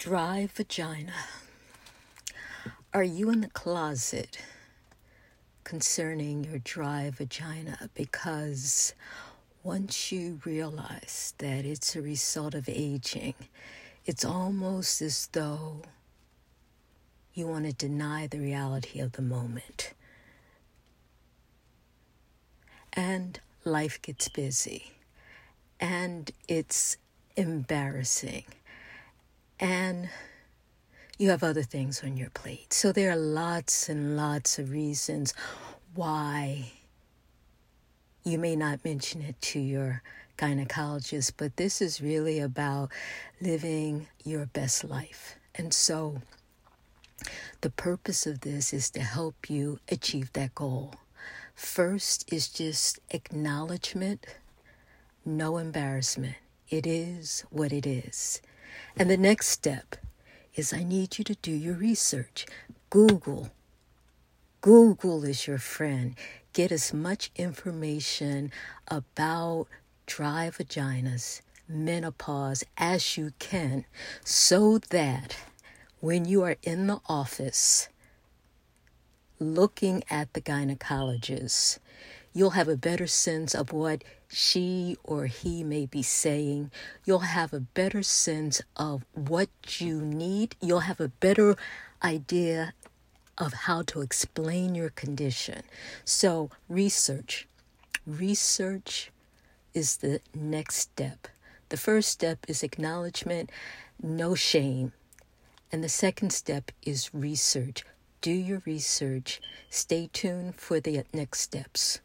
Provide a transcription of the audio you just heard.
Dry vagina. Are you in the closet concerning your dry vagina? Because once you realize that it's a result of aging, it's almost as though you want to deny the reality of the moment. And life gets busy, and it's embarrassing and you have other things on your plate. So there are lots and lots of reasons why you may not mention it to your gynecologist, but this is really about living your best life. And so the purpose of this is to help you achieve that goal. First is just acknowledgement, no embarrassment. It is what it is. And the next step is I need you to do your research. Google. Google is your friend. Get as much information about dry vaginas, menopause as you can so that when you are in the office looking at the gynecologist, you'll have a better sense of what she or he may be saying. You'll have a better sense of what you need. You'll have a better idea of how to explain your condition. So, research. Research is the next step. The first step is acknowledgement, no shame. And the second step is research. Do your research. Stay tuned for the next steps.